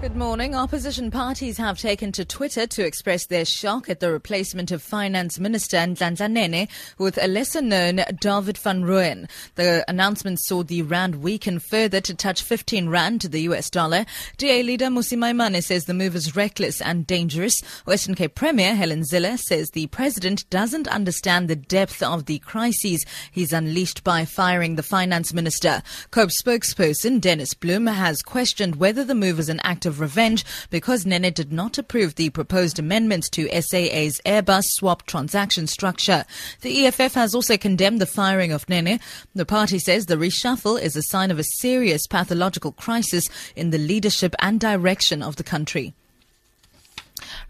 Good morning. Opposition parties have taken to Twitter to express their shock at the replacement of Finance Minister Nhlanhla Nene with a lesser known David van Rooyen. The announcement saw the rand weaken further to touch 15 rand to the US dollar. DA leader Mmusi Maimane says the move is reckless and dangerous. Western Cape Premier Helen Zille says the president doesn't understand the depth of the crises he's unleashed by firing the finance minister. COPE spokesperson Dennis Bloem has questioned whether the move is an act of revenge because Nene did not approve the proposed amendments to SAA's Airbus swap transaction structure. The EFF has also condemned the firing of Nene. The party says the reshuffle is a sign of a serious pathological crisis in the leadership and direction of the country.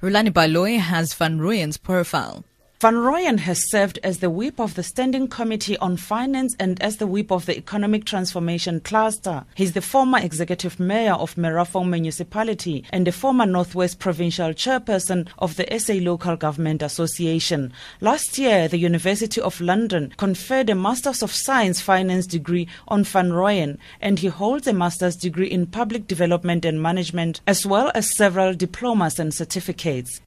Rulani Baloy has Van Rooyen's profile. Van Rooyen has served as the whip of the Standing Committee on Finance and as the whip of the Economic Transformation Cluster. He's the former executive mayor of Merafong Municipality and the former Northwest Provincial Chairperson of the SA Local Government Association. Last year, the University of London conferred a Masters of Science Finance degree on Van Rooyen, and he holds a Master's degree in Public Development and Management, as well as several diplomas and certificates.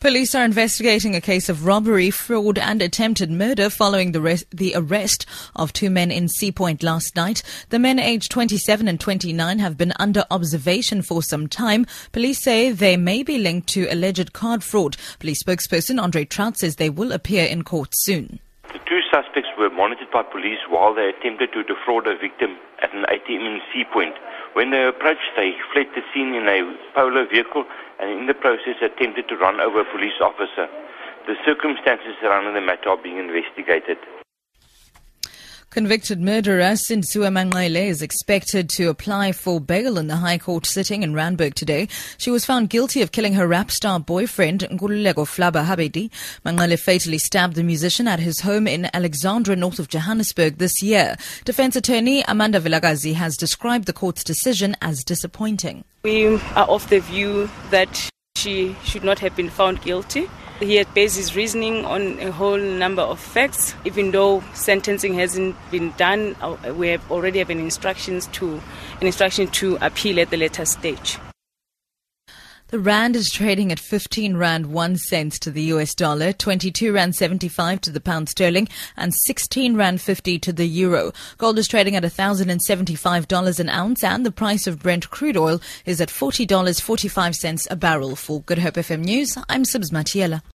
Police are investigating a case of robbery, fraud, and attempted murder following the, res- the arrest of two men in Sea Point last night. The men aged 27 and 29 have been under observation for some time. Police say they may be linked to alleged card fraud. Police spokesperson Andre Traut says they will appear in court soon. Suspects were monitored by police while they attempted to defraud a victim at an ATM in Sea Point. When they approached, they fled the scene in a polo vehicle and in the process attempted to run over a police officer. The circumstances surrounding the matter are being investigated. Convicted murderer Sindisiwe Manqele is expected to apply for bail in the High Court sitting in Randburg today. She was found guilty of killing her rap star boyfriend, Nkululeko Flabba Habedi. Manqele fatally stabbed the musician at his home in Alexandra, north of Johannesburg this year. Defense attorney Amanda Vilakazi has described the court's decision as disappointing. We are of the view that she should not have been found guilty. He had based his reasoning on a whole number of facts. Even though sentencing hasn't been done, uh, we have already have an instructions to an instruction to appeal at the later stage. The rand is trading at 15 rand 1 cent to the US dollar, 22 rand 75 to the pound sterling, and 16 rand 50 to the euro. Gold is trading at $1,075 an ounce, and the price of Brent crude oil is at $40.45 a barrel. For Good Hope FM News, I'm Sibs Matiela.